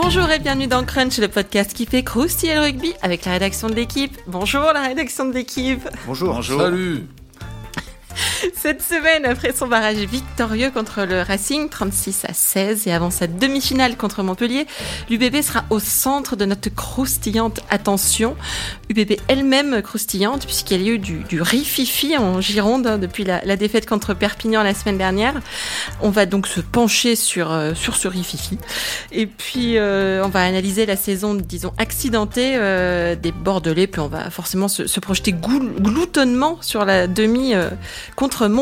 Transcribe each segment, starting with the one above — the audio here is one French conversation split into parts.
Bonjour et bienvenue dans Crunch, le podcast qui fait croustiller le rugby avec la rédaction de l'équipe. Bonjour la rédaction de l'équipe. Bonjour. Bonjour. Salut. Cette semaine, après son barrage victorieux contre le Racing, 36 à 16, et avant sa demi-finale contre Montpellier, l'UBB sera au centre de notre croustillante attention. UBB elle-même croustillante, puisqu'il y a eu du, du rififi en Gironde hein, depuis la, défaite contre Perpignan la semaine dernière. On va donc se pencher sur, euh, sur ce rififi. Et puis, euh, on va analyser la saison, disons, accidentée euh, des Bordelais, puis on va forcément se, se projeter gloutonnement sur la demi euh, contre Montpellier.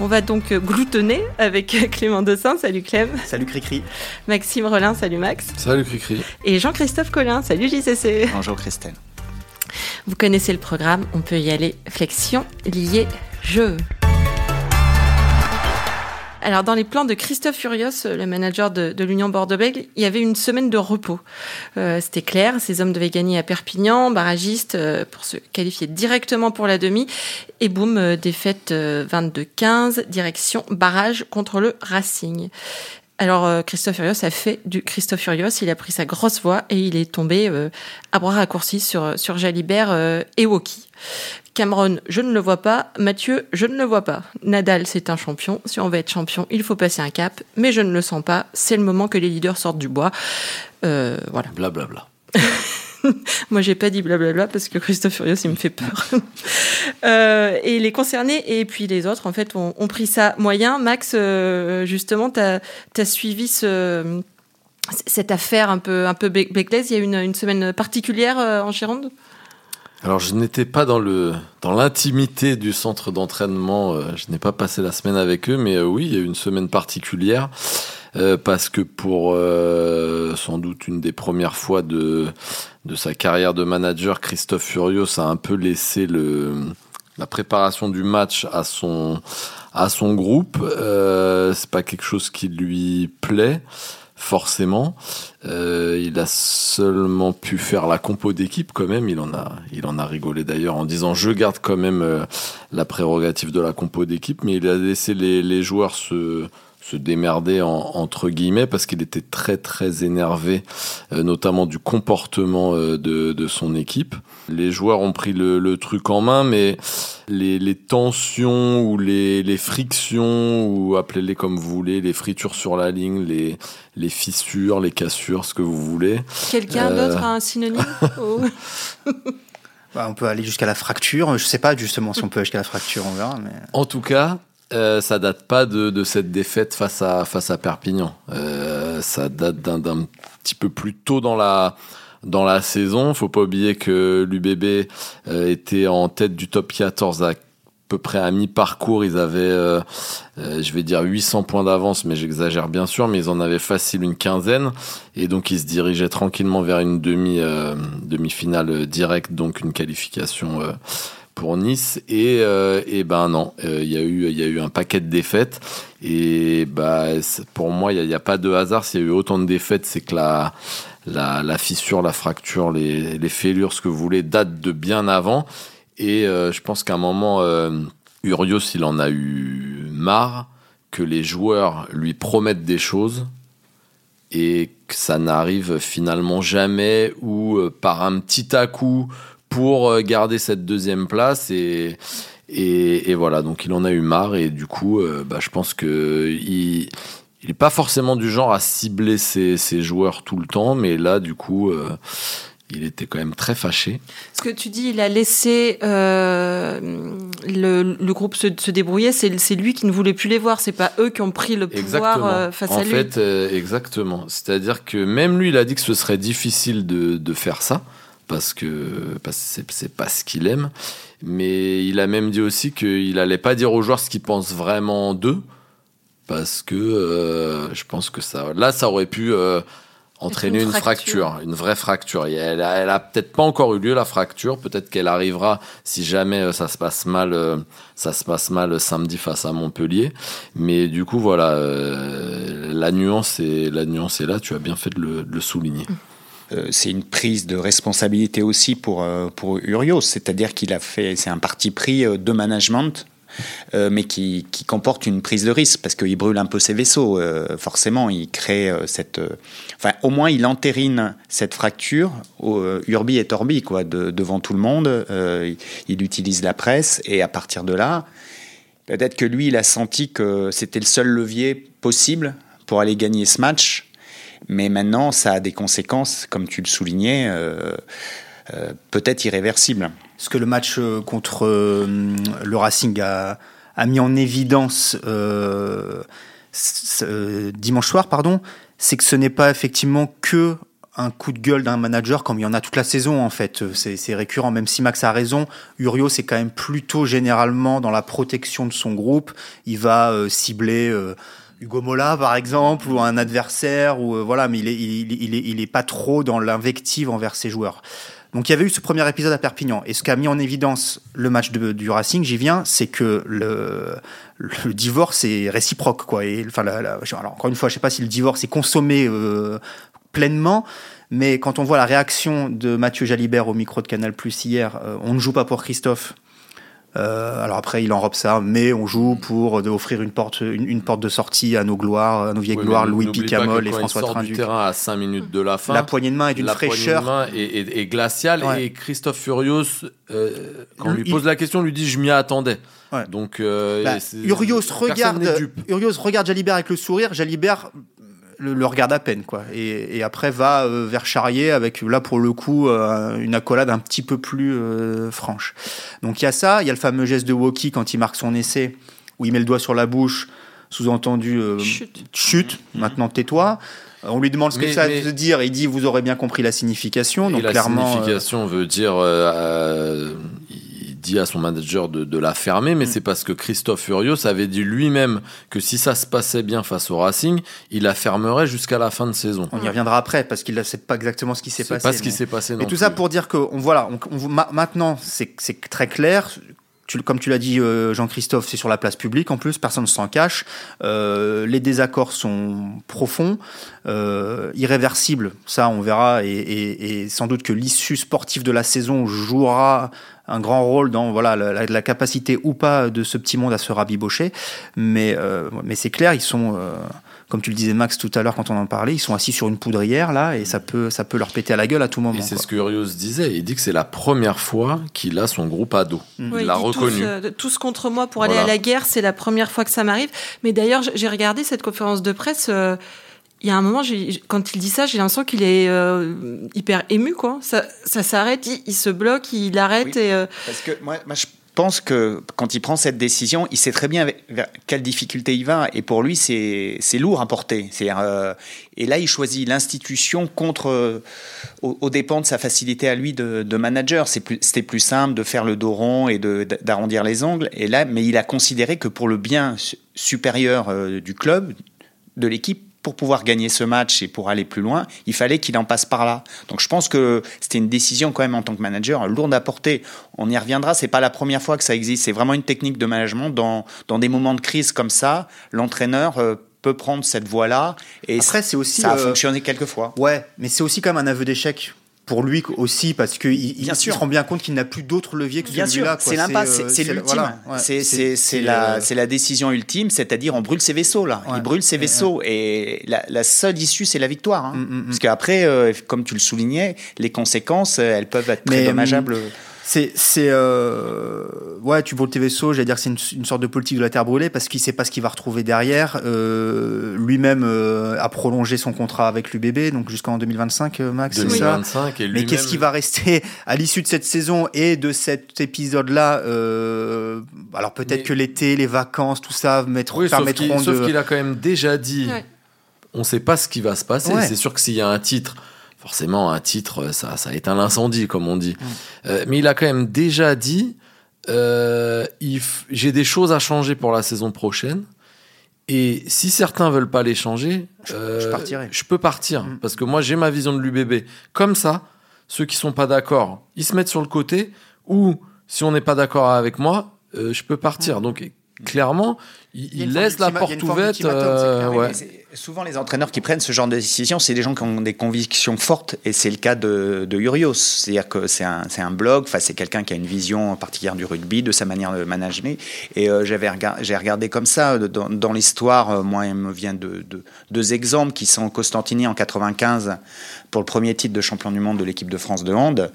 On va donc gloutonner avec Clément Dossin. Salut Clem. Salut Cricri. Maxime Rollin. Salut Max. Salut Cricri. Et Jean-Christophe Collin. Salut JCC. Bonjour Christelle. Vous connaissez le programme, on peut y aller. Flexion, lié, jeu. Alors, dans les plans de Christophe Furios, le manager de, l'Union Bordeaux-Bègles, il y avait une semaine de repos. Euh, C'était clair, ces hommes devaient gagner à Perpignan, barragiste, euh, pour se qualifier directement pour la demi. Et boum, euh, défaite 22-15, direction barrage contre le Racing. Alors Christophe Furios a fait du Christophe Furios, il a pris sa grosse voix et il est tombé euh, à bras raccourcis sur, sur Jalibert euh, et Woki. Cameron, je ne le vois pas. Mathieu, je ne le vois pas. Nadal, c'est un champion. Si on veut être champion, il faut passer un cap. Mais je ne le sens pas. C'est le moment que les leaders sortent du bois. Euh, voilà. Blablabla. Moi, j'ai pas dit blablabla parce que Christophe Furios, il me fait peur. euh, et les concernés et puis les autres, en fait, ont, pris ça moyen. Max, euh, justement, tu as, suivi ce, cette affaire un peu, un peu Becklès. Il y a une, une semaine particulière euh, en Gironde? Alors je n'étais pas dans le dans l'intimité du centre d'entraînement, je n'ai pas passé la semaine avec eux, mais oui, il y a eu une semaine particulière euh, parce que pour euh, sans doute une des premières fois de de sa carrière de manager, Christophe Furios a un peu laissé la préparation du match à son à son groupe. Euh, c'est pas quelque chose qui lui plaît forcément. Euh, il a seulement pu faire la compo d'équipe quand même. Il en a, il en a rigolé d'ailleurs en disant je garde quand même la prérogative de la compo d'équipe, mais il a laissé les, les joueurs se se démerder en, entre guillemets parce qu'il était très très énervé, euh, notamment du comportement euh, de, de, son équipe. Les joueurs ont pris le, le truc en main, mais les, les tensions ou les, les frictions ou appelez-les comme vous voulez, les fritures sur la ligne, les, les fissures, les cassures, ce que vous voulez. Quelqu'un euh... d'autre a un synonyme bah, On peut aller jusqu'à la fracture. Je sais pas justement si on peut aller jusqu'à la fracture, on verra. Mais... En tout cas, euh, ça date pas de, de, cette défaite face à, face à Perpignan. Euh, ça date d'un petit peu plus tôt dans la, dans la saison. Faut pas oublier que l'UBB euh, était en tête du top 14 à peu près à mi-parcours. Ils avaient, euh, je vais dire 800 points d'avance, mais j'exagère bien sûr, mais ils en avaient facile une quinzaine. Et donc ils se dirigeaient tranquillement vers une demi, demi-finale directe, donc une qualification pour Nice et, euh, ben non il y a eu il y a eu un paquet de défaites et bah pour moi il n'y a, pas de hasard s'il y a eu autant de défaites c'est que la, la, fissure la fracture les, les fêlures ce que vous voulez date de bien avant et euh, je pense qu'à un moment euh, Urios il en a eu marre que les joueurs lui promettent des choses et que ça n'arrive finalement jamais ou par un petit à coup pour garder cette deuxième place et, et, et, voilà donc il en a eu marre et du coup euh, bah, je pense que il il est pas forcément du genre à cibler ses, ses joueurs tout le temps mais là du coup euh, il était quand même très fâché. Ce que tu dis, il a laissé euh, le, le, groupe se, se débrouiller. C'est lui qui ne voulait plus les voir. C'est pas eux qui ont pris le pouvoir euh, face en à lui. En fait, euh, exactement. C'est-à-dire que même lui, il a dit que ce serait difficile de, de faire ça parce que c'est pas ce qu'il aime. Mais il a même dit aussi qu'il allait pas dire aux joueurs ce qu'ils pensent vraiment d'eux, parce que euh, je pense que ça, là, ça aurait pu euh, entraîner une, une fracture. fracture. une vraie fracture. Et elle a, elle a peut-être pas encore eu lieu la fracture. Peut-être qu'elle arrivera si jamais euh, ça se passe mal, euh, ça se passe mal samedi face à Montpellier. Mais du coup, voilà, la nuance est la nuance est là. Tu as bien fait de le, de le souligner. Mmh c'est une prise de responsabilité aussi pour, pour Urios, c'est-à-dire qu'il a fait, c'est un parti pris de management euh, mais qui, qui, comporte une prise de risque parce qu'il brûle un peu ses vaisseaux. Euh, forcément, il crée euh, cette. enfin, au moins, il entérine cette fracture urbi et torbi, quoi, devant tout le monde. Il, utilise la presse et à partir de là, peut-être que lui, il a senti que c'était le seul levier possible pour aller gagner ce match. Mais maintenant, ça a des conséquences, comme tu le soulignais, peut-être irréversibles. Ce que le match euh, contre euh, le Racing a, mis en évidence euh, dimanche soir, pardon, c'est que ce n'est pas effectivement que un coup de gueule d'un manager comme il y en a toute la saison en fait. C'est récurrent, même si Max a raison. Urio, c'est quand même plutôt généralement dans la protection de son groupe. Il va cibler Hugo Mola par exemple ou un adversaire ou voilà, mais il est, il, est, il est pas trop dans l'invective envers ses joueurs. Donc il y avait eu ce premier épisode à Perpignan. Et ce qu'a mis en évidence le match du Racing, j'y viens, c'est que le, le, divorce est réciproque. Quoi. Et, enfin, alors, encore une fois, je sais pas si le divorce est consommé euh, pleinement, mais quand on voit la réaction de Mathieu Jalibert au micro de Canal Plus hier, euh, on ne joue pas pour Christophe, euh, alors après, il enrobe ça, mais on joue pour offrir une porte, une, porte de sortie à nos gloires, à nos vieilles gloires, Louis Picamol et François il sort du terrain à 5 minutes de la fin. La poignée de main est d'une fraîcheur. La poignée de main est, glaciale et Christophe Furios, euh, quand on lui pose la question, lui dit je m'y attendais. Donc euh, bah, Urios regarde, Urios regarde Jalibert avec le sourire. Jalibert le, regarde à peine quoi. Et, après va euh, vers Charrier avec là pour le coup euh, une accolade un petit peu plus euh, franche. Donc il y a ça il y a le fameux geste de Woki quand il marque son essai où il met le doigt sur la bouche sous-entendu chute, chute. Mmh. maintenant tais-toi. On lui demande ce que ça veut dire, il dit vous aurez bien compris la signification. Donc la clairement, signification veut dire dit à son manager de, la fermer, mais mm. c'est parce que Christophe Furios avait dit lui-même que si ça se passait bien face au Racing, il la fermerait jusqu'à la fin de saison. On y reviendra après parce qu'il ne sait pas exactement ce qui s'est passé. Pas ce qui s'est passé. Et tout ça pour dire que on, voilà, on, maintenant c'est très clair comme tu l'as dit, euh, Jean-Christophe, c'est sur la place publique en plus, personne ne s'en cache. Euh, les désaccords sont profonds, euh, irréversibles, ça on verra, et, sans doute que l'issue sportive de la saison jouera un grand rôle dans voilà la, capacité ou pas de ce petit monde à se rabibocher. Mais, mais c'est clair, ils sont comme tu le disais Max tout à l'heure quand on en parlait, ils sont assis sur une poudrière là et ça peut, ça peut leur péter à la gueule à tout moment. Et c'est ce que Urios disait, il dit que c'est la première fois qu'il a son groupe à dos. il l'a reconnu. Euh, tous, contre moi pour aller à la guerre, c'est la première fois que ça m'arrive. Mais d'ailleurs, j'ai regardé cette conférence de presse. Euh, il y a un moment, quand il dit ça, j'ai l'impression qu'il est euh, hyper ému, quoi. Ça, ça s'arrête, il, se bloque, il arrête et. Parce que moi, moi je pense que quand il prend cette décision, il sait très bien vers quelle difficulté il va. Et pour lui, c'est lourd à porter. Euh, et là, il choisit l'institution contre, euh, aux, dépens de sa facilité à lui de, de manager. C'était plus, simple de faire le dos rond et d'arrondir les ongles. Et là, mais il a considéré que pour le bien supérieur euh, du club, de l'équipe, pour pouvoir gagner ce match et pour aller plus loin, il fallait qu'il en passe par là. Donc je pense que c'était une décision quand même en tant que manager lourde à porter. On y reviendra, c'est pas la première fois que ça existe. C'est vraiment une technique de management dans, dans des moments de crise comme ça. L'entraîneur euh, peut prendre cette voie-là et Après, c'est aussi, ça a euh, fonctionné quelques fois. Ouais, mais c'est aussi quand même un aveu d'échec pour lui aussi parce qu'il il, se rend bien compte qu'il n'a plus d'autres leviers que celui-là. C'est l'impasse, c'est l'ultime. C'est la, décision ultime, c'est-à-dire on brûle ses vaisseaux là. Il brûle ses vaisseaux et la, seule issue c'est la victoire. Hein. Mm, mm, mm. Parce qu'après, euh, comme tu le soulignais, les conséquences elles peuvent être très dommageables. C'est, c'est, euh, ouais, tu brûles tes vaisseaux. J'allais dire que c'est une, sorte de politique de la terre brûlée parce qu'il sait pas ce qu'il va retrouver derrière. Euh, lui-même euh, a prolongé son contrat avec l'UBB, donc jusqu'en 2025, euh, Max. 2025 et Mais qu'est-ce qui va rester à l'issue de cette saison et de cet épisode-là euh, Alors peut-être que l'été, les vacances, tout ça mettront, oui, permettront sauf de. Qu'il a quand même déjà dit. On ne sait pas ce qui va se passer. C'est sûr que s'il y a un titre forcément, un titre, ça, ça éteint l'incendie, comme on dit. Euh, mais il a quand même déjà dit euh, j'ai des choses à changer pour la saison prochaine. Et si certains veulent pas les changer, je, euh, je peux partir. Mm. Parce que moi, j'ai ma vision de l'UBB. Comme ça, ceux qui sont pas d'accord, ils se mettent sur le côté. Ou si on n'est pas d'accord avec moi, je peux partir. Donc, clairement, il, laisse la porte ouverte. ouais Souvent, les entraîneurs qui prennent ce genre de décision, c'est des gens qui ont des convictions fortes, et c'est le cas de, de Urios. C'est-à-dire que c'est un, un, blog, enfin, c'est quelqu'un qui a une vision particulière du rugby, de sa manière de manager. Et euh, j'avais j'ai regardé comme ça, dans, dans l'histoire, euh, moi, il me vient de, de, deux exemples qui sont Costantini en 95 pour le premier titre de champion du monde de l'équipe de France de hand.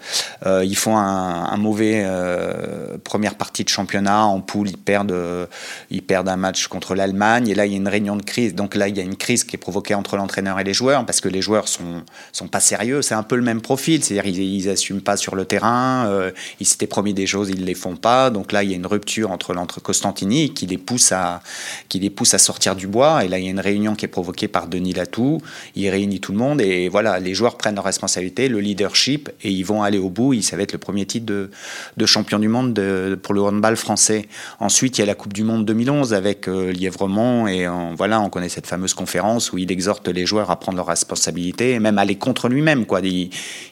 Euh, ils font un, un mauvais euh, première partie de championnat en poule, ils perdent, euh, ils perdent un match contre l'Allemagne, et là, il y a une réunion de crise. Donc là, il y a une crise qui est provoquée entre l'entraîneur et les joueurs parce que les joueurs sont sont pas sérieux. C'est un peu le même profil, c'est-à-dire ils, ils assument pas sur le terrain. Euh, ils s'étaient promis des choses, ils les font pas. Donc là, il y a une rupture entre l'entre Costantini qui les pousse à qui les pousse à sortir du bois. Et là, il y a une réunion qui est provoquée par Denis Latou. Il réunit tout le monde et voilà, les joueurs prennent leurs responsabilités, le leadership et ils vont aller au bout. Ça va être le premier titre de, de champion du monde de, pour le handball français. Ensuite, il y a la Coupe du Monde 2011 avec euh, Lièvremont et voilà, on connaît cette fameuse conférence où il exhorte les joueurs à prendre leurs responsabilités et même aller contre lui-même. Quoi. Il,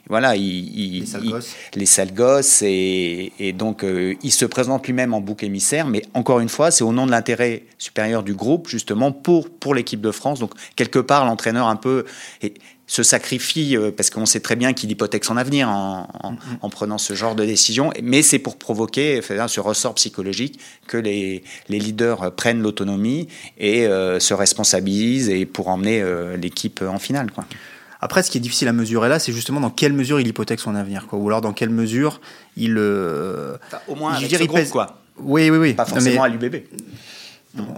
voilà, il, il, les sales gosses, les sales gosses et, et donc euh, il se présente lui-même en bouc émissaire, mais encore une fois, c'est au nom de l'intérêt supérieur du groupe, justement pour, pour l'équipe de France. Donc quelque part, l'entraîneur un peu et, se sacrifie euh, parce qu'on sait très bien qu'il hypothèque son avenir en, en, en, prenant ce genre de décision, mais c'est pour provoquer ce ressort psychologique que les, les leaders prennent l'autonomie et euh, se responsabilisent et pour emmener euh, l'équipe en finale. Quoi. Après, ce qui est difficile à mesurer là, c'est justement dans quelle mesure il hypothèque son avenir, quoi. ou alors dans quelle mesure il. Euh, enfin, au moins, avec ce groupe, pèse... quoi. Oui, oui, oui. Pas forcément mais... à l'UBB.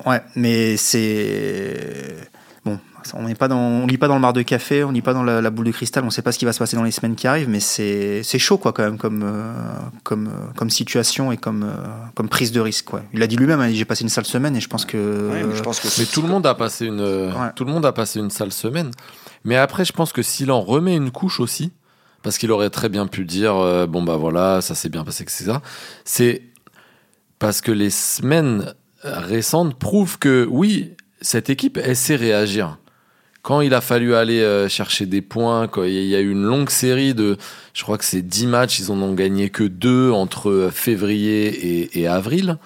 Ouais, mais c'est. On n'est pas dans, on lit pas dans le mar de café, on lit pas dans la, la boule de cristal, on ne sait pas ce qui va se passer dans les semaines qui arrivent, mais c'est c'est chaud quoi quand même comme euh, comme euh, comme situation et comme euh, comme prise de risque quoi. Il a dit lui-même, hein, j'ai passé une sale semaine et je pense que. Ouais, mais, je pense que mais tout le monde a passé une ouais. tout le monde a passé une sale semaine. Mais après, je pense que s'il en remet une couche aussi, parce qu'il aurait très bien pu dire euh, bon bah voilà, ça s'est bien passé, etc. C'est parce que les semaines récentes prouvent que oui, cette équipe, elle sait réagir. Quand il a fallu aller euh, chercher des points, quand il y a eu une longue série de, je crois que c'est 10 matchs, ils en ont gagné que deux entre février et, et avril.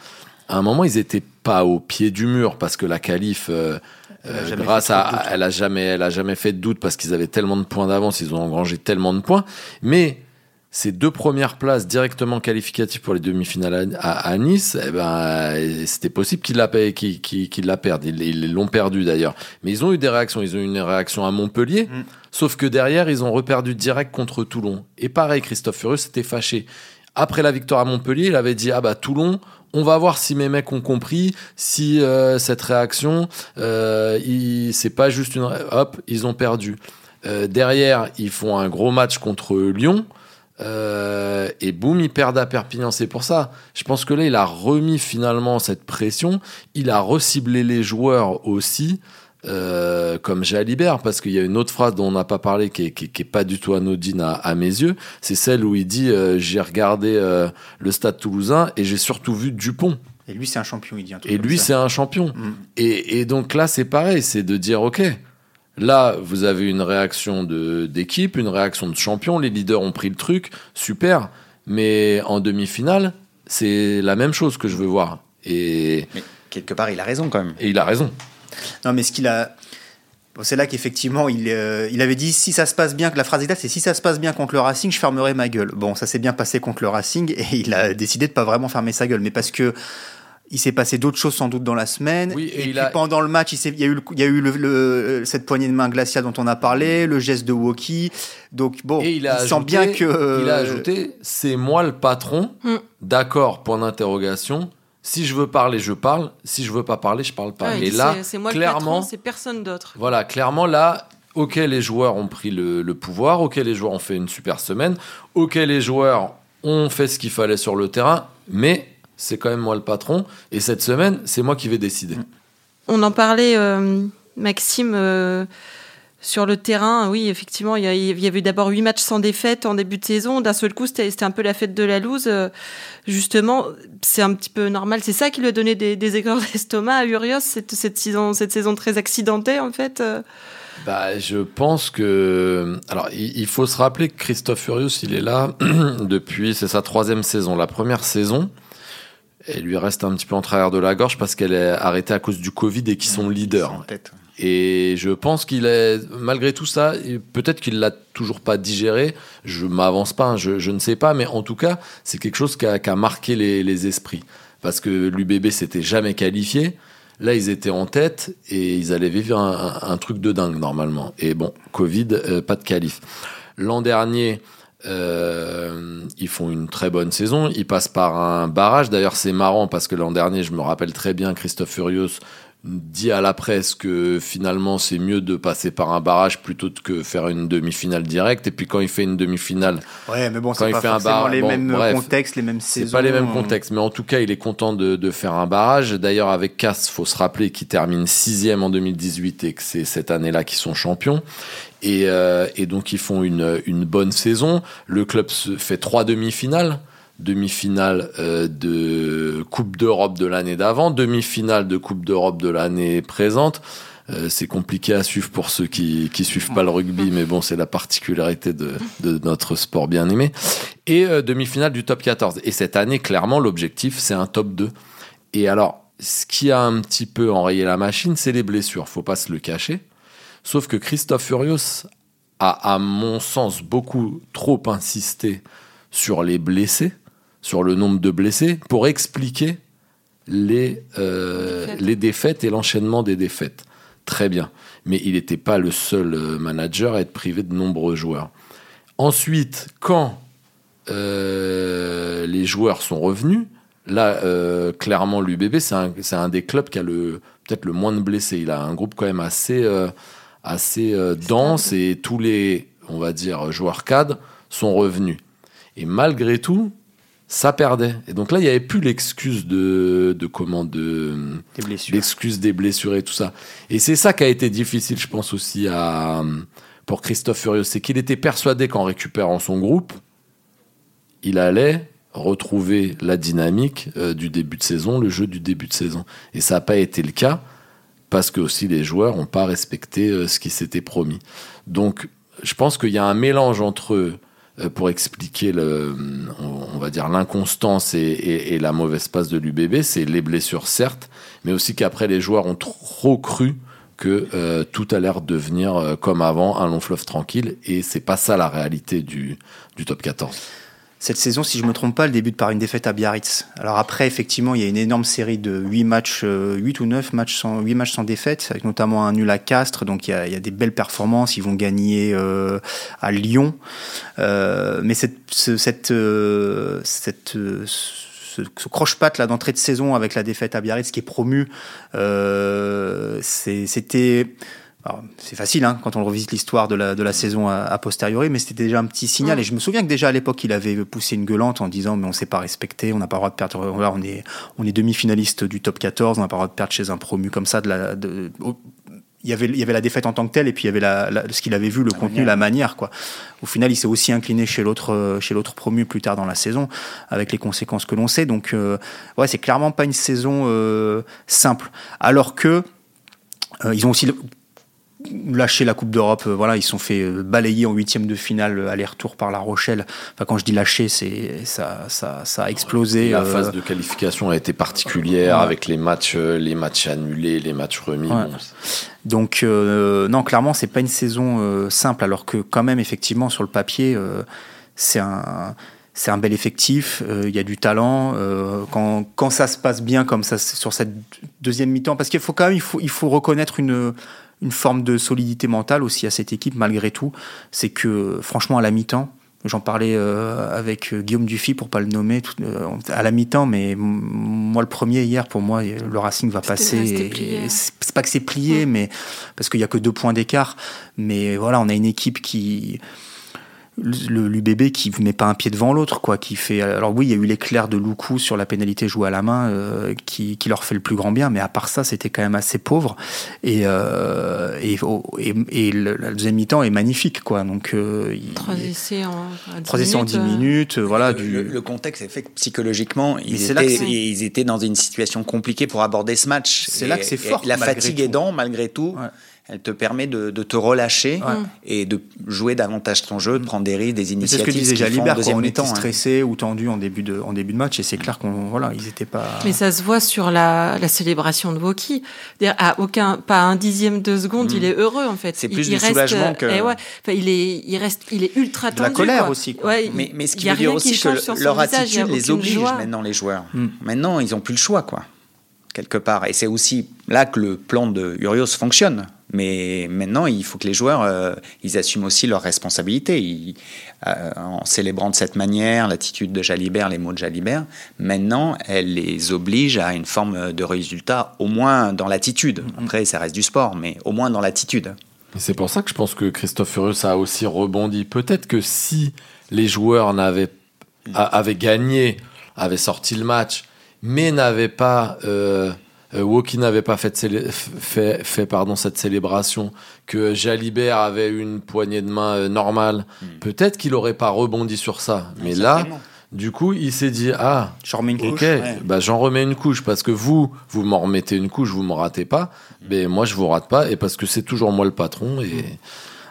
À un moment, ils étaient pas au pied du mur parce que la qualif, euh, euh, grâce à, elle a jamais, elle a jamais fait de doute parce qu'ils avaient tellement de points d'avance, ils ont engrangé tellement de points. Mais ces deux premières places directement qualificatives pour les demi-finales à, à, Nice, eh ben, c'était possible qu'ils la, perdent. Ils, l'ont perdu d'ailleurs. Mais ils ont eu des réactions. Ils ont eu une réaction à Montpellier. Mm. Sauf que derrière, ils ont reperdu direct contre Toulon. Et pareil, Christophe Furieux s'était fâché. Après la victoire à Montpellier, il avait dit Ah bah Toulon, on va voir si mes mecs ont compris, si euh, cette réaction, euh, c'est pas juste une. Hop, ils ont perdu. Euh, derrière, ils font un gros match contre Lyon. Euh, et boum, ils perdent à Perpignan. C'est pour ça. Je pense que là, il a remis finalement cette pression. Il a reciblé les joueurs aussi. Euh, comme Jalibert, parce qu'il y a une autre phrase dont on n'a pas parlé qui est, qui, qui est, pas du tout anodine à, à mes yeux, c'est celle où il dit euh, j'ai regardé euh, le Stade Toulousain et j'ai surtout vu Dupont. Et lui c'est un champion, il dit. Un et lui c'est un champion. Mm. Et, et, donc là c'est pareil, c'est de dire ok, là vous avez une réaction de d'équipe, une réaction de champion, les leaders ont pris le truc, super, mais en demi-finale c'est la même chose que je veux voir. Et mais quelque part il a raison quand même. Et il a raison. Non, mais ce qu'il a. Bon, c'est là qu'effectivement, il, euh, il avait dit si ça se passe bien, que la phrase exacte, c'est si ça se passe bien contre le Racing, je fermerai ma gueule. Bon, ça s'est bien passé contre le Racing et il a décidé de pas vraiment fermer sa gueule, mais parce que il s'est passé d'autres choses sans doute dans la semaine. Oui, et, et puis a... pendant le match, il, il, y a eu, le, il y a eu le, le, cette poignée de main glaciale dont on a parlé, le geste de Woki. Donc bon, et il, a il ajouté, sent bien que. Il a ajouté c'est moi le patron. Mm. D'accord, point d'interrogation. Si je veux parler, je parle. Si je veux pas parler, je parle pas. Ouais, et là, c'est moi clairement, c'est personne d'autre. Voilà, clairement là, ok, les joueurs ont pris le, le, pouvoir. Ok, les joueurs ont fait une super semaine. Ok, les joueurs ont fait ce qu'il fallait sur le terrain, mais c'est quand même moi le patron. Et cette semaine, c'est moi qui vais décider. On en parlait, euh, Maxime. Euh sur le terrain, oui, effectivement, il y, avait d'abord huit matchs sans défaite en début de saison. D'un seul coup, c'était un peu la fête de la loose. Justement, c'est un petit peu normal. C'est ça qui lui a donné des, des aigreurs d'estomac à Urios, cette, cette, saison, cette saison très accidentée, en fait. Bah, je pense que. Alors, il faut se rappeler que Christophe Furios, il est là depuis. C'est sa troisième saison. La première saison, elle lui reste un petit peu en travers de la gorge parce qu'elle est arrêtée à cause du Covid et qu'ils sont leaders. Et je pense qu'il est, malgré tout ça, peut-être qu'il l'a toujours pas digéré. Je m'avance pas, hein, je, je, ne sais pas, mais en tout cas, c'est quelque chose qui a, marqué les, les, esprits. Parce que l'UBB s'était jamais qualifié. Là, ils étaient en tête et ils allaient vivre un, un, un truc de dingue normalement. Et bon, Covid, euh, pas de qualif. L'an dernier, euh, ils font une très bonne saison. Ils passent par un barrage. D'ailleurs, c'est marrant parce que l'an dernier, je me rappelle très bien, Christophe Furios dit à la presse que finalement c'est mieux de passer par un barrage plutôt que faire une demi-finale directe. Et puis quand il fait une demi-finale, ouais, mais bon, quand il pas fait un barrage, les mêmes bref, contextes, les mêmes saisons. C'est pas les mêmes contextes, mais en tout cas, il est content de, de faire un barrage. D'ailleurs, avec Cass, faut se rappeler qu'il termine sixième en 2018 et que c'est cette année-là qu'ils sont champions. Et, euh, et, donc ils font une, une bonne saison. Le club se fait trois demi-finales demi-finale euh, de Coupe d'Europe de l'année d'avant, demi-finale de Coupe d'Europe de l'année présente. Euh, c'est compliqué à suivre pour ceux qui qui suivent pas le rugby, mais bon, c'est la particularité de, de notre sport bien aimé. Et euh, demi-finale du top 14. Et cette année, clairement, l'objectif, c'est un top 2. Et alors, ce qui a un petit peu enrayé la machine, c'est les blessures. Faut pas se le cacher. Sauf que Christophe Furios a, à mon sens, beaucoup trop insisté sur les blessés sur le nombre de blessés pour expliquer les, euh, les défaites et l'enchaînement des défaites. Très bien. Mais il n'était pas le seul euh, manager à être privé de nombreux joueurs. Ensuite, quand euh, les joueurs sont revenus, là, euh, clairement, l'UBB, c'est un, un, des clubs qui a peut-être le moins de blessés. Il a un groupe quand même assez, euh, assez euh, dense et tous les, on va dire, joueurs cadres sont revenus. Et malgré tout, ça perdait. Et donc là, il n'y avait plus l'excuse de, de comment de l'excuse des blessures et tout ça. Et c'est ça qui a été difficile, je pense aussi à pour Christophe Furios, c'est qu'il était persuadé qu'en récupérant son groupe, il allait retrouver la dynamique euh, du début de saison, le jeu du début de saison. Et ça n'a pas été le cas parce que aussi les joueurs n'ont pas respecté euh, ce qui s'était promis. Donc, je pense qu'il y a un mélange entre pour expliquer le, on va dire l'inconstance et, et, et, la mauvaise passe de l'UBB, c'est les blessures certes, mais aussi qu'après les joueurs ont trop cru que euh, tout a l'air de devenir euh, comme avant, un long fleuve tranquille, et c'est pas ça la réalité du, du top 14 cette saison, si je me trompe pas, elle débute par une défaite à Biarritz. Alors après, effectivement, il y a une énorme série de 8 matchs, 8 euh, ou 9 matchs sans, 8 matchs sans défaite, avec notamment un nul à Castres. Donc il y a, des belles performances. Ils vont gagner euh, à Lyon. Euh, mais cette, ce, cette, cette ce, ce croche-patte là d'entrée de saison avec la défaite à Biarritz qui est promu, c'était c'est facile hein, quand on revisite l'histoire de la, de la saison à, à posteriori, mais c'était déjà un petit signal. Et je me souviens que déjà à l'époque, il avait poussé une gueulante en disant Mais on s'est pas respecté, on n'a pas le droit de perdre. on est, on est demi-finaliste du top 14, on n'a pas le droit de perdre chez un promu comme ça. De la, de, il y avait il y avait la défaite en tant que telle et puis il y avait la, la ce qu'il avait vu le la contenu manière. la manière quoi au final il s'est aussi incliné chez l'autre chez l'autre promu plus tard dans la saison avec les conséquences que l'on sait donc euh, ouais c'est clairement pas une saison euh, simple alors que euh, ils ont aussi lâché la Coupe d'Europe. Euh, voilà, ils sont fait euh, balayer en huitième de finale euh, aller-retour par La Rochelle. Enfin, quand je dis lâcher, c'est ça, ça, ça a explosé. La phase de qualification a été particulière ouais. avec les matchs, les matchs annulés, les matchs remis. Ouais. Bon. Donc euh, non, clairement, c'est pas une saison euh, simple. Alors que quand même, effectivement, sur le papier, euh, c'est un c'est un bel effectif, il euh, y a du talent. Euh, quand, quand ça se passe bien comme ça sur cette deuxième mi-temps, parce qu'il faut quand même il faut, il faut reconnaître une, une forme de solidité mentale aussi à cette équipe malgré tout. C'est que franchement à la mi-temps, j'en parlais euh, avec Guillaume Dufy pour pas le nommer tout, euh, à la mi-temps, mais moi le premier hier pour moi le Racing va passer. C'est pas que c'est plié, mmh. mais parce qu'il y a que deux points d'écart. Mais voilà, on a une équipe qui l'UBB qui met pas un pied devant l'autre quoi qui fait alors oui il y a eu l'éclair de Loukou sur la pénalité jouée à la main euh, qui, qui, leur fait le plus grand bien mais à part ça c'était quand même assez pauvre. Et euh, et, et, et, le, la deuxième mi-temps est magnifique quoi. Donc euh, trois essais en trois essais en 10 minutes voilà le, du... le, le, contexte est fait que psychologiquement ils étaient, ils étaient dans une situation compliquée pour aborder ce match. C'est là que c'est fort la fatigue tout. aidant malgré tout. Ouais elle te permet de, de te relâcher et de jouer davantage ton jeu, de prendre des risques, des Mais C'est initiatives. ce que disait Jalibert quand deuxième on mi-temps, était hein. stressé ou tendu en début de, en début de match et c'est clair qu'on voilà ils étaient pas. Mais ça se voit sur la, la célébration de Woki. À aucun, pas un dixième de seconde, il est heureux en fait. Mm. C'est Il- plus il du soulagement que- eh ouais, Enfin, il est, il reste, il est ultra De la tendu. colère quoi. aussi, quoi. Ouais, Mais, mais ce qui veut dire aussi que leur visage, attitude les oblige joie. maintenant les joueurs. Mm. Maintenant, ils ont plus le choix, quoi, quelque part. Et c'est aussi là que le plan de Urios fonctionne. Mais maintenant, il faut que les joueurs, euh, ils assument aussi leurs responsabilités. Ils- euh, en célébrant de cette manière l'attitude de Jalibert, les mots de Jalibert, maintenant, elle les oblige à une forme de résultat, au moins dans l'attitude. Après, ça reste du sport, mais au moins dans l'attitude. C'est pour ça que je pense que Christophe Furios a aussi rebondi. Peut-être que si les joueurs n'avaient avaient gagné, avaient sorti le match, mais n'avaient pas euh, Woki n'avait pas fait, de célé- fait, fait, pardon, cette célébration, que Jalibert avait une poignée de main euh, normale, peut-être qu'il aurait pas rebondi sur ça. Mais là, du coup, il s'est dit ah Je remets une Ok, couche. ouais. bah j'en remets une couche parce que vous, vous m'en remettez une couche, vous me ratez pas, mais moi je vous rate pas et parce que c'est toujours moi le patron et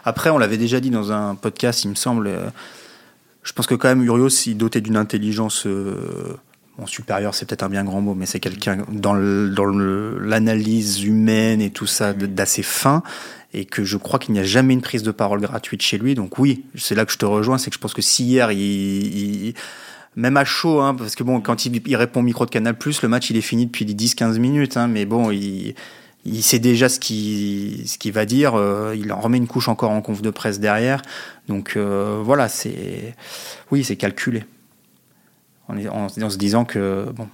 Après, on l'avait déjà dit dans un podcast, il me semble. euh, je pense que quand même Urios, il doté d'une intelligence euh, bon, supérieure, c'est peut-être un bien grand mot, mais c'est quelqu'un dans l'analyse humaine et tout ça d'assez fin. Et que je crois qu'il n'y a jamais une prise de parole gratuite chez lui. Donc oui, c'est là que je te rejoins, c'est que je pense que si hier il, il- même à chaud, hein, parce que bon, quand il, répond au micro de Canal+, le match il est fini depuis 10-15 minutes, hein, mais bon, il, il sait déjà ce qu'il ce va dire. euh, il en remet une couche encore en conf de presse derrière. Donc euh, voilà, c'est oui, c'est calculé. En, en- en se disant que bon,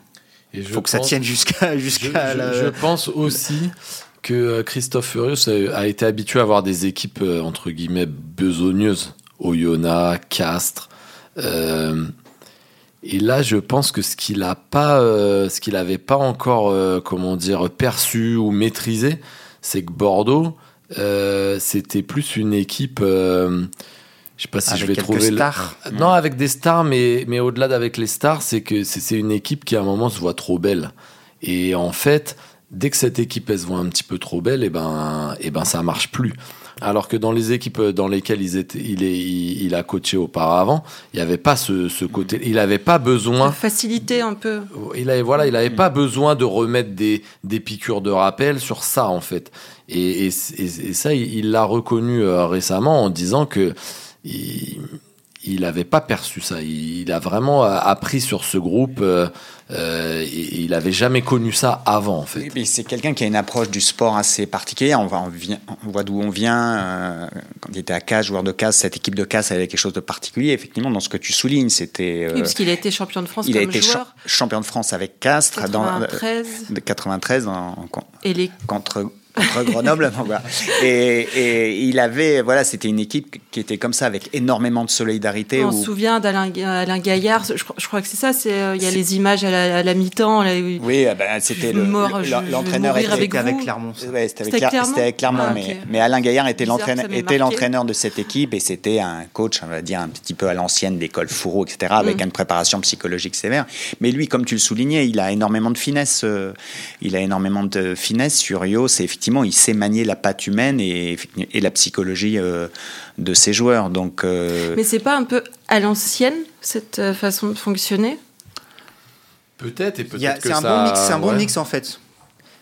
il faut que ça tienne jusqu'à Je, jusqu'à je- la- je pense aussi que euh, Christophe Furios a, été habitué à avoir des équipes euh, entre guillemets besogneuses, Oyonnax, Castres. euh, et là, je pense que ce qu'il a pas, euh, ce qu'il avait pas encore, euh, comment dire, perçu ou maîtrisé, c'est que Bordeaux, c'était plus une équipe. Euh, je sais pas si Avec je vais trouver le- stars. Non, avec des stars, mais, mais au-delà d'avec les stars, c'est que c'est une équipe qui à un moment se voit trop belle. Et en fait, dès que cette équipe elle se voit un petit peu trop belle, et ben, et ben ça marche plus. Alors que dans les équipes dans lesquelles ils étaient, il, est, il, il a coaché auparavant, il n'y avait pas ce, ce côté. Il n'avait pas De besoin. faciliter un peu. Il avait, voilà, il avait pas besoin de remettre des, des piqûres de rappel sur ça en fait. Et, et, et- et ça, il il l'a reconnu euh, récemment en disant que il, il avait pas perçu ça. Il, il a vraiment appris sur ce groupe. euh, euh, il avait jamais connu ça avant en fait. Oui, mais c'est quelqu'un qui a une approche du sport assez particulière. On, va, on, vient- on voit d'où on vient. euh, quand il était à Casse, joueur de Casse, cette équipe de Casse avait quelque chose de particulier. Effectivement, dans ce que tu soulignes, c'était. euh, Oui, parce qu'il a été champion de France il a comme été cha- joueur. champion de France avec Castres dans, euh, 93. de 93 en- en- Et les contre, contre Grenoble. Bon, voilà. et, et il avait, voilà, c'était une équipe qui était comme ça, avec énormément de solidarité. On où- se souvient d'Alain Ga- Alain Gaillard. Je, crois- je crois que c'est ça. C'est euh, il y a C'est- les images à la, à la mi-temps. là, où- Oui, ah ben, c'était le, le- l'entraîneur mourir était avec C'était avec vous. Clermont. ça. Ouais, c'était avec, Clermont? C'était avec Clermont, Ah, mais, Alain Gaillard était l'entraîneur, de cette équipe et c'était un coach, on va dire, un petit peu à l'ancienne d'école Fourreau, etc., avec Mm. une préparation psychologique sévère. Mais lui, comme tu le soulignais, il a énormément de finesse. euh, il a énormément de finesse sur Ios et effectivement, il sait manier la patte humaine et, et la psychologie euh, de ses joueurs. Donc, euh, Mais c'est pas un peu à l'ancienne cette euh, façon de fonctionner? Peut-être et peut-être que C'est un ça. bon mix, c'est un bon ouais. mix en fait.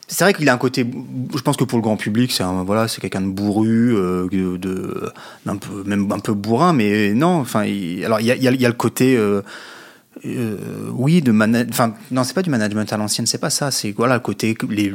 C'est vrai qu'il a un côté, je pense que pour le grand public, c'est voilà, c'est quelqu'un de bourru, euh, de, de- d'un peu, même un peu bourrin, mais non. Enfin, il- alors il y a, il y a- il y a le côté, euh, euh, oui, de management. Enfin, non, c'est pas du management à l'ancienne, c'est pas ça. C'est voilà le côté les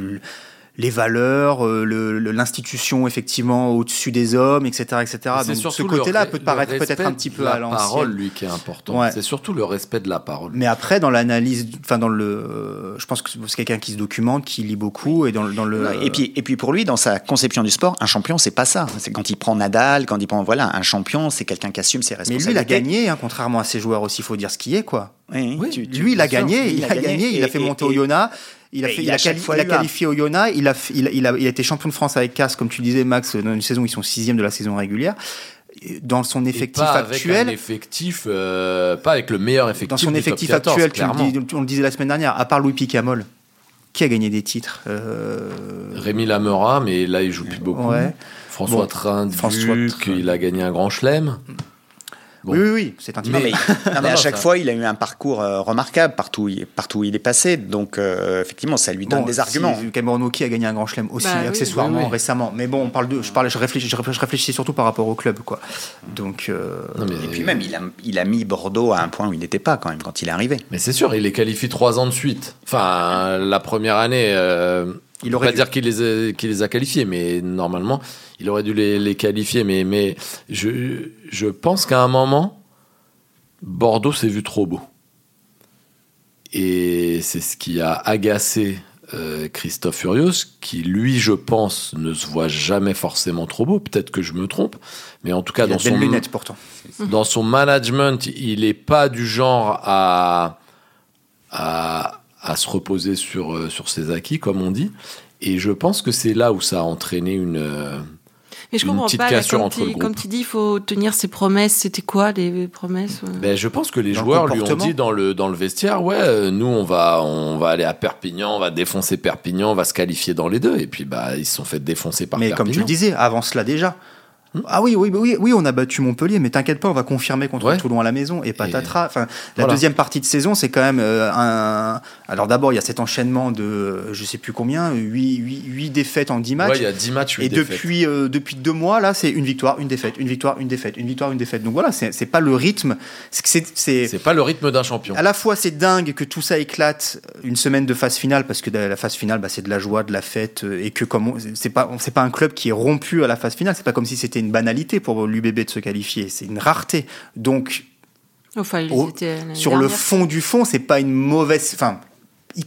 les valeurs, euh, le- le- l'institution effectivement au-dessus des hommes, etc., etc. Donc ce surtout côté-là peut paraître peut-être respect un petit peu la à l'ancienne. parole, lui, qui est important. Ouais. C'est surtout le respect de la parole. Mais après, dans l'analyse, enfin dans le, euh, je pense que c'est quelqu'un qui se documente, qui lit beaucoup, et dans, le- dans le. Et puis, et puis pour lui, dans sa conception du sport, un champion, c'est pas ça. C'est quand il prend Nadal, quand il prend voilà, un champion, c'est quelqu'un qui assume ses mais responsabilités. lui, il a gagné, hein, contrairement à ses joueurs aussi. Il faut dire ce qui est, quoi. Oui, Oui, tu- tu- lui, il a gagné, lui, il a gagné, il a fait et- monter et- au Yona. Il a, fait, il il quali- il qualifié au Yona, il a, f- il, a, il, a, il a été champion de France avec Casse, comme tu disais, Max, dans une saison où ils sont sixième de la saison régulière. Dans son Et effectif pas avec actuel, un effectif, euh, pas avec le meilleur effectif. dans son du top effectif 14, actuel, tu le dis- on le disait la semaine dernière, à part Louis Picamol, qui a gagné des titres euh, Rémi Lamera, mais là il joue plus beaucoup. Ouais. François Bon, Train, François Train. qu'il a gagné un grand chelem. Bon. Oui, oui, oui, c'est un titre. Non, mais, non, mais Non, à chaque ça- fois, il a eu un parcours euh, remarquable partout où, il, partout où il est passé. Donc, euh, effectivement, ça lui donne Bon, des si, arguments. Cameron Wauquiez a gagné un grand chelem aussi, Bah accessoirement, Oui, oui. récemment. Mais bon, on parle de. Je, parle, je, réfléchis, je réfléchis- je réfléchis surtout par rapport au club, quoi. Donc. euh, Non, mais, Et puis même, il a, il a mis Bordeaux à un point où il n'était pas quand même quand il est arrivé. mais c'est sûr, il les qualifie trois ans de suite. Enfin, la première année, euh, Il aurait pas dû. dire qu'il les, a, qu'il les a qualifiés, mais normalement, il aurait dû les, les qualifier. Mais, mais je, je pense qu'à un moment, Bordeaux s'est vu trop beau. Et c'est ce qui a agacé euh, Christophe Furios, qui lui, je pense, ne se voit jamais forcément trop beau. Peut-être que je me trompe, mais en tout cas, il dans son, lunettes pourtant. dans son management, il n'est pas du genre à, à, à se reposer sur, euh, sur ses acquis, comme on dit. Et je pense que c'est là où ça a entraîné une. euh, Mais je Une comprends petite pas, là, cassure comme, entre tu, le groupe. comme tu dis, il faut tenir ses promesses. C'était quoi les promesses ouais Ben, je pense que les Dans le joueurs lui ont dit dans le, dans le vestiaire Ouais, euh, nous, on va, on va aller à Perpignan, on va défoncer Perpignan, on va se qualifier dans les deux. Et puis, bah, ils se sont fait défoncer par Mais Perpignan. comme tu le disais, avant cela déjà. Ah oui, oui, oui, oui, on a battu Montpellier, mais t'inquiète pas, on va confirmer contre Ouais. Toulon à la maison et patatras. Enfin, la Voilà. deuxième partie de saison, c'est quand même euh, un. Alors d'abord, il y a cet enchaînement de, je sais plus combien, 8, défaites en 10 matchs. Ouais, il y a 10 matchs, 8 Et défaites. depuis, euh, depuis deux mois, là, c'est une victoire, une défaite, une victoire, une défaite, une victoire, une défaite. Donc voilà, c'est c'est pas le rythme. C'est pas le rythme d'un champion. À la fois, c'est dingue que tout ça éclate une semaine de phase finale, parce que la phase finale, bah, c'est de la joie, de la fête, euh, et que comme on- c'est pas, c'est pas un club qui est rompu à la phase finale. C'est pas comme si c'était une banalité pour l'UBB de se qualifier. C'est une rareté. Donc, Enfin, ils au- étaient l'année sur le fond du fond, c'est pas une mauvaise. Enfin,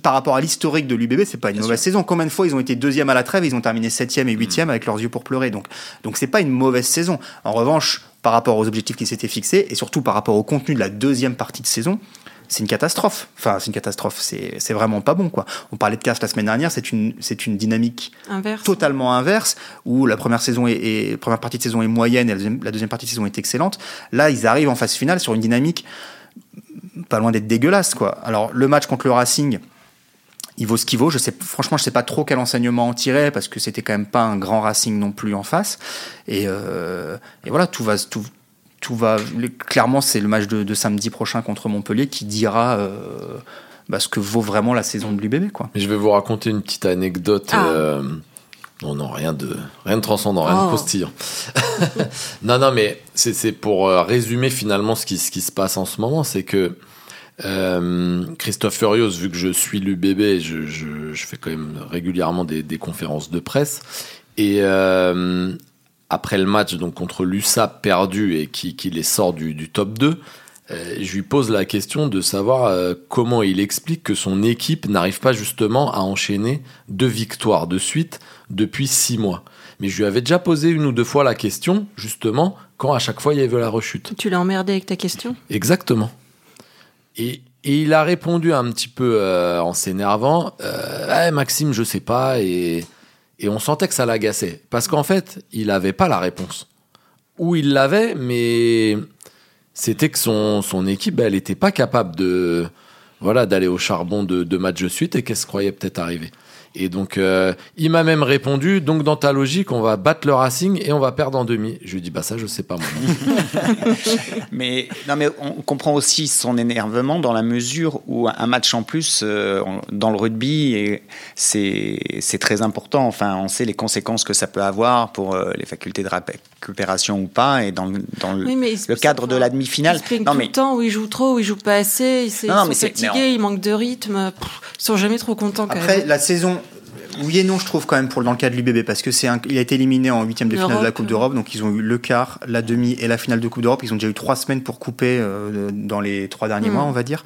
par rapport à l'historique de l'UBB, c'est pas une Bien mauvaise saison. Combien de fois ils ont été deuxième à la trêve, ils ont terminé septième et Mm. huitième avec leurs yeux pour pleurer. Donc, donc c'est pas une mauvaise saison. En revanche, par rapport aux objectifs qui s'étaient fixés et surtout par rapport au contenu de la deuxième partie de saison, c'est une catastrophe. Enfin, c'est une catastrophe. C'est vraiment pas bon, quoi. On parlait de casse la semaine dernière. C'est une, une dynamique Inverse. totalement inverse, où la première saison est, est- la première partie de saison est moyenne et la deuxième, la deuxième partie de saison est excellente. Là, ils arrivent en phase finale sur une dynamique pas loin d'être dégueulasse, quoi. Alors, le match contre le Racing, il vaut ce qu'il vaut. Je sais, franchement, je sais pas trop quel enseignement en tirer parce que c'était quand même pas un grand Racing non plus en face. Et, euh, et voilà, tout va, tout, tout va. Clairement, c'est le match de, de samedi prochain contre Montpellier qui dira euh, bah, ce que vaut vraiment la saison de l'UBB, quoi. Mais je vais vous raconter une petite anecdote. Ah. euh, non, non, rien de, rien de transcendant, rien Oh. de croustillant. non, non, mais c'est c'est pour euh, résumer finalement ce qui, ce qui se passe en ce moment. C'est que euh, Christophe Furios, vu que je suis l'UBB, je, je, je fais quand même régulièrement des, des conférences de presse. Et euh, après le match donc contre l'USAP perdu et qui, qui les sort du, du top 2, euh, je lui pose la question de savoir euh, comment il explique que son équipe n'arrive pas justement à enchaîner deux victoires de suite depuis six mois. Mais je lui avais déjà posé une ou deux fois la question, justement, quand à chaque fois il y avait la rechute. Tu l'as emmerdé avec ta question? Exactement. Et, et il a répondu un petit peu euh, en s'énervant Eh, Maxime, je sais pas. Et, et on sentait que ça l'agaçait. Parce qu'en fait, il n'avait pas la réponse. Ou il l'avait, mais c'était que son, son équipe, elle n'était pas capable de voilà d'aller au charbon de matchs de suite et qu'elle se croyait peut-être arriver. Et donc, euh, il m'a même répondu, donc dans ta logique, on va battre le Racing et on va perdre en demi. Je lui dis, bah ça, je sais pas moi. Mais non, mais on comprend aussi son énervement dans la mesure où un match en plus euh, dans le rugby, c'est très important. Enfin, on sait les conséquences que ça peut avoir pour euh, les facultés de récupération ou pas, et dans le, dans le, Oui, mais ils se- le cadre de la demi-finale. Non, tout mais le temps où ils jouent trop, où ils jouent pas assez, ils, ils Non, non, sont mais c'est- fatigués, mais ils manquent de rythme. Pff, ils sont jamais trop contents quand Après, même. la saison, oui et non, je trouve quand même pour dans le cas de l'UBB parce que c'est un- il a été éliminé en huitième de finale de la Coupe euh. d'Europe, donc ils ont eu le quart, la demi et la finale de Coupe d'Europe. Ils ont déjà eu trois semaines pour couper euh, dans les trois derniers Mm. mois, on va dire.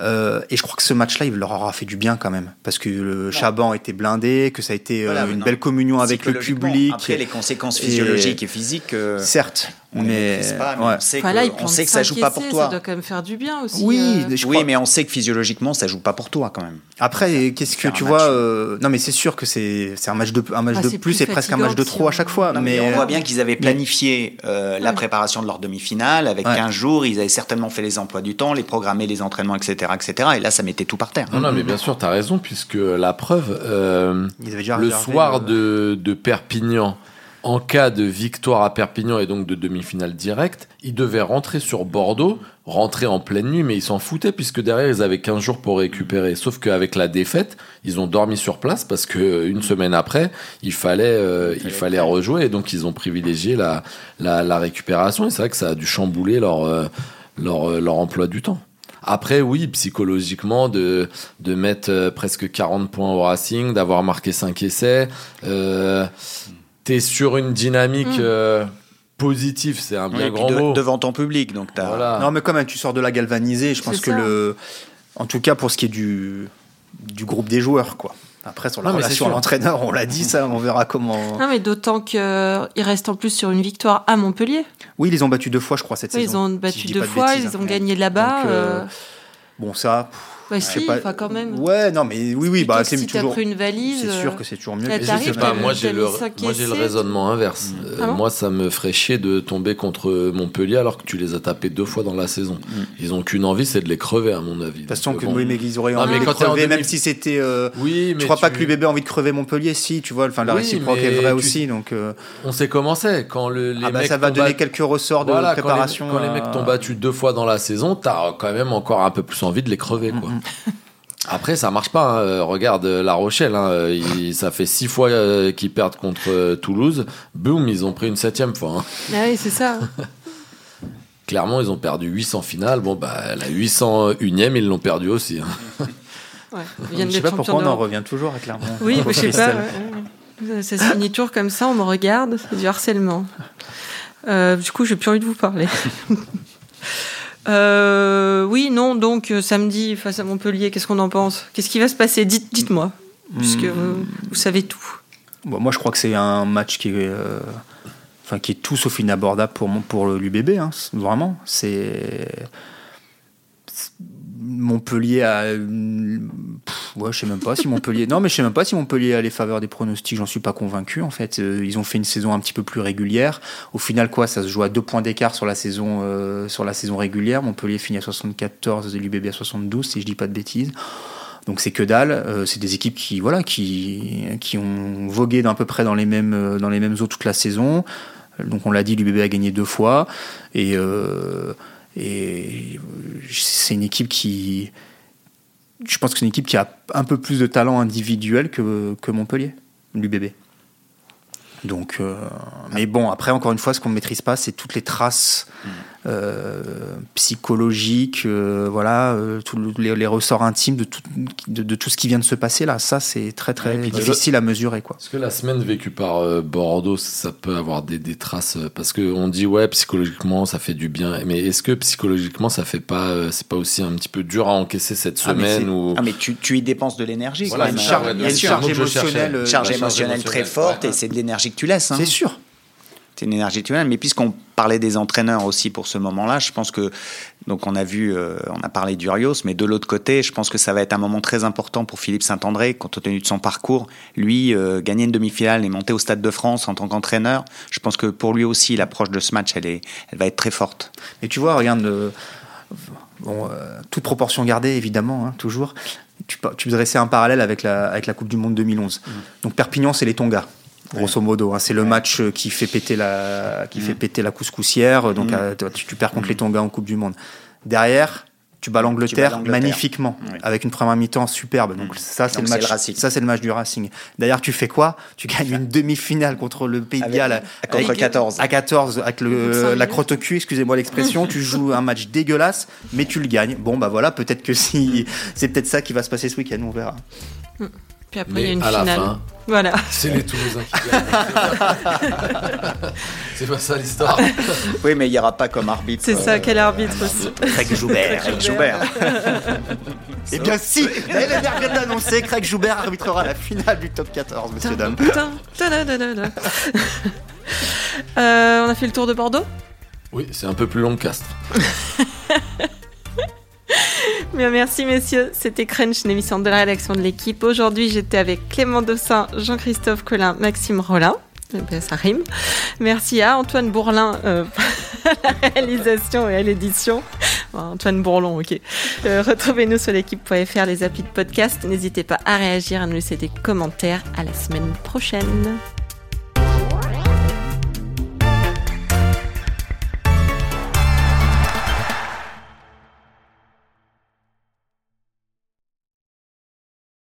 Euh, et je crois que ce match-là, il leur aura fait du bien quand même parce que le Chaban était blindé, que ça a été euh, Voilà, une non. belle communion avec le public. Après, les conséquences physiologiques et physiques. euh, Certes, On Mais, pas, mais ouais. on sait Enfin, que, là, il on sait que ça joue pas pour toi. Ça doit quand même faire du bien aussi. Oui, euh. je Oui, crois- mais on sait que physiologiquement, ça joue pas pour toi quand même. Après, qu'est-ce que tu match. vois euh, Non, mais c'est sûr que c'est un match de un match Ah, de plus plus et presque un match de trop à chaque fois. Non, mais mais on voit bien qu'ils avaient planifié la Ouais. préparation de leur demi-finale avec Ouais. 15 jours. Ils avaient certainement fait les emplois du temps, les programmer, les entraînements, etc., etc. Et là, ça mettait tout par terre. Non, non, mais bien sûr, t'as raison, puisque la preuve, euh, ils avaient déjà le soir le- de, de Perpignan, en cas de victoire à Perpignan et donc de demi-finale directe, ils devaient rentrer sur Bordeaux, rentrer en pleine nuit, mais ils s'en foutaient puisque derrière ils avaient 15 jours pour récupérer. Sauf qu'avec la défaite, ils ont dormi sur place parce que euh, une semaine après, il fallait, euh, il fallait rejouer et donc ils ont privilégié la, la, la récupération et c'est vrai que ça a dû chambouler leur, euh, leur, euh, leur emploi du temps. Après, oui, psychologiquement, de, de mettre euh, presque 40 points au Racing, d'avoir marqué 5 essais, euh, t'es sur une dynamique Mm. euh, positive, c'est un Oui, bien grand de- mot. devant ton public. Donc, t'as- Voilà. Non, mais quand même, tu sors de la galvanisée. Je pense que ça. le, en tout cas pour ce qui est du du groupe des joueurs, quoi. Après, sur la Non, relation à l'entraîneur, on l'a dit, ça, on verra comment. Non, mais d'autant qu'ils restent en plus sur une victoire à Montpellier. Oui, ils les ont battus deux fois, je crois, cette Oui, ils saison. ont si je battu deux de fois, bêtises, ils hein. ont gagné là-bas. Euh, euh, Bon, ça. Bah si, pas. enfin quand même. Ouais, non, mais oui, oui, bah c'est si toujours. pris une valise. C'est sûr euh, que c'est toujours mieux. Mais je sais pas, mis- moi j'ai le, moi j'ai le raisonnement inverse. Euh, Ah bon moi ça me ferait chier de tomber contre Montpellier alors que tu les as tapés deux fois dans la saison. Ils ont qu'une envie, c'est de les crever à mon avis. De toute façon, que bon. oui, mais ils auraient envie mais de en crever, même demi- si c'était. euh, Oui, mais je crois pas que l'UBB a envie de crever Montpellier, si, tu vois. Enfin, la réciproque est vraie aussi, donc. euh, On sait comment c'est quand le, les ah bah, mecs ça va donner quelques ressorts de les- préparation. Quand les, mecs t'ont battu deux fois dans la saison, t'as quand même encore un peu plus envie de les crever, quoi. Après, ça marche pas. hein. Euh, Regarde euh, La Rochelle, hein. Euh, ils- ça fait six fois euh, qu'ils perdent contre euh, Toulouse. Boum, ils ont pris une septième fois. hein. Ah oui, c'est ça. Clairement, ils ont perdu 800 finales. Bon, bah, la 801ème, ils l'ont perdu aussi. hein. Ouais. Je sais d'être pas pourquoi on en revient toujours à Clermont. Oui, je sais pas. Ouais. Ça se finit toujours comme ça, on me regarde, c'est du harcèlement. Euh, du coup, j'ai plus envie de vous parler. Euh, oui, non, donc euh, samedi face à Montpellier, qu'est-ce qu'on en pense? Qu'est-ce qui va se passer? Dites- Dites-moi, puisque Hmm. vous savez tout. Bon, moi, je crois que c'est un match qui est, euh, enfin, qui est tout sauf inabordable pour, pour l'UBB. Hein, vraiment. C'est. Montpellier a. ouais, je sais même pas si Montpellier. non, mais je sais même pas si Montpellier a les faveurs des pronostics. J'en suis pas convaincu. En fait, Euh, ils ont fait une saison un petit peu plus régulière. Au final, quoi, ça se joue à deux points d'écart sur la saison euh, sur la saison régulière. Montpellier finit à 74 et l'UBB à 72, si je dis pas de bêtises. Donc c'est que dalle. Euh, c'est des équipes qui voilà qui ont vogué d'un peu près dans les mêmes dans eaux toute la saison. Donc on l'a dit, l'UBB a gagné deux fois et et c'est une équipe qui je pense que c'est une équipe qui a un peu plus de talent individuel que Montpellier, l'UBB. Donc, euh, mais bon, après, encore une fois, ce qu'on ne maîtrise pas, c'est toutes les traces euh, psychologiques, euh, voilà, euh, tous le- les, les ressorts intimes de tout, de, de tout ce qui vient de se passer là. Ça, c'est très très Ouais, difficile à mesurer, quoi. Est-ce que la semaine vécue par euh, Bordeaux, ça peut avoir des, des traces euh, Parce qu'on dit, ouais, psychologiquement, ça fait du bien. Mais est-ce que psychologiquement, ça fait pas, euh, c'est pas aussi un petit peu dur à encaisser cette Ah, semaine c'est- ou... Ah, mais tu, tu y dépenses de l'énergie. Voilà, une charge- Euh, il y a une émotionnelle, euh, charge très forte ouais. et c'est de l'énergie que tu laisses. hein. C'est sûr. C'est une énergie tunnelle. Mais puisqu'on parlait des entraîneurs aussi pour ce moment-là, je pense que donc on a vu, euh, on a parlé d'Urios, mais de l'autre côté, je pense que ça va être un moment très important pour Philippe Saint-André, compte tenu de son parcours. Lui, euh, gagner une demi-finale et monter au Stade de France en tant qu'entraîneur, je pense que pour lui aussi, l'approche de ce match, elle est, elle va être très forte. Et tu vois, regarde, euh, bon, euh, toute proportion gardée, évidemment, hein, toujours. Tu, tu dressais un parallèle avec la, avec la Coupe du Monde 2011. Donc Perpignan, c'est les Tonga. Grosso modo, hein. c'est le match euh, qui fait péter la, qui fait péter la couscoussière. Donc, euh, tu, tu perds contre les Tonga en Coupe du Monde. Derrière, tu bats l'Angleterre magnifiquement, Oui. avec une première mi-temps superbe. Donc ça, c'est le match. le. Ça, c'est le match du Racing. D'ailleurs, tu fais quoi? Tu gagnes une demi-finale contre le Pays de Galles contre avec- 14. à 14 avec le, la crotte au cul, excusez-moi l'expression, tu joues un match dégueulasse, mais tu le gagnes. Bon, bah voilà, peut-être que si. C'est peut-être ça qui va se passer ce week-end, on verra. Puis après, il y a Mais une à la finale. fin, Voilà. c'est les Toulousains qui gagnent. c'est pas ça l'histoire. Oui, mais il n'y aura pas comme arbitre. C'est ça, euh, quel arbitre aussi. Craig Joubert. Craig Joubert. Eh bien, si Elle vient d'annoncer, Craig Joubert arbitrera la finale du top 14, messieurs, dames. Tadadadada. Euh, on a fait le tour de Bordeaux? Oui, c'est un peu plus long que Castres. Merci messieurs, c'était Crunch, une de la rédaction de l'équipe. Aujourd'hui, j'étais avec Clément Dossin, Jean-Christophe Collin, Maxime Rollin. Eh ben, ça rime. Merci à Antoine Bourlin euh, à la réalisation et à l'édition. Antoine Bourlon, ok. Euh, retrouvez-nous sur l'équipe.fr, les applis de podcast. N'hésitez pas à réagir, à nous laisser des commentaires. À la semaine prochaine.